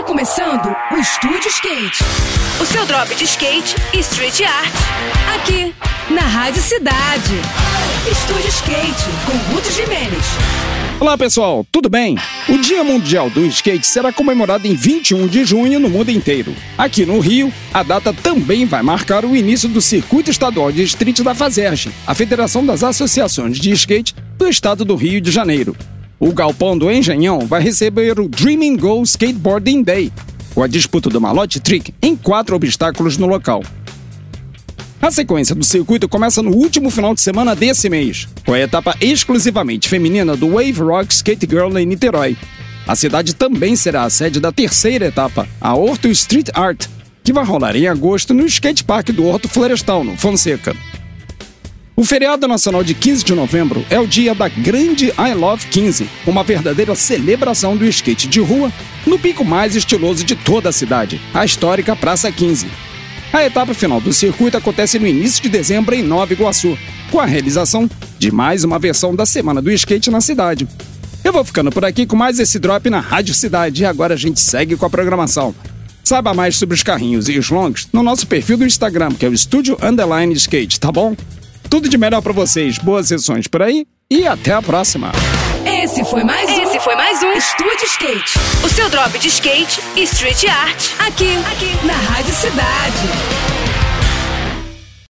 Está começando o Estúdio Skate. O seu drop de skate e street art. Aqui, na Rádio Cidade. Estúdio Skate, com Ruth Jimenez. Olá pessoal, tudo bem? O Dia Mundial do Skate será comemorado em 21 de junho no mundo inteiro. Aqui no Rio, a data também vai marcar o início do Circuito Estadual de Street da FASERG, a Federação das Associações de Skate do Estado do Rio de Janeiro. O Galpão do Engenhão vai receber o Dreaming Go Skateboarding Day, com a disputa do malote trick em quatro obstáculos no local. A sequência do circuito começa no último final de semana desse mês, com a etapa exclusivamente feminina do Wave Rock Skate Girl em Niterói. A cidade também será a sede da terceira etapa, a Horto Street Art, que vai rolar em agosto no Skate Park do Horto Florestal, no Fonseca. O feriado nacional de 15 de novembro é o dia da grande I Love 15, uma verdadeira celebração do skate de rua no pico mais estiloso de toda a cidade, a histórica Praça 15. A etapa final do circuito acontece no início de dezembro em Nova Iguaçu, com a realização de mais uma versão da Semana do Skate na cidade. Eu vou ficando por aqui com mais esse drop na Rádio Cidade e agora a gente segue com a programação. Saiba mais sobre os carrinhos e os longs no nosso perfil do Instagram, que é o Estúdio Underline Skate, tá bom? Tudo de melhor para vocês, boas sessões por aí e até a próxima! Esse foi mais um. Esse foi mais um Estúdio Skate. O seu drop de skate e street art. Aqui, aqui, na Rádio Cidade.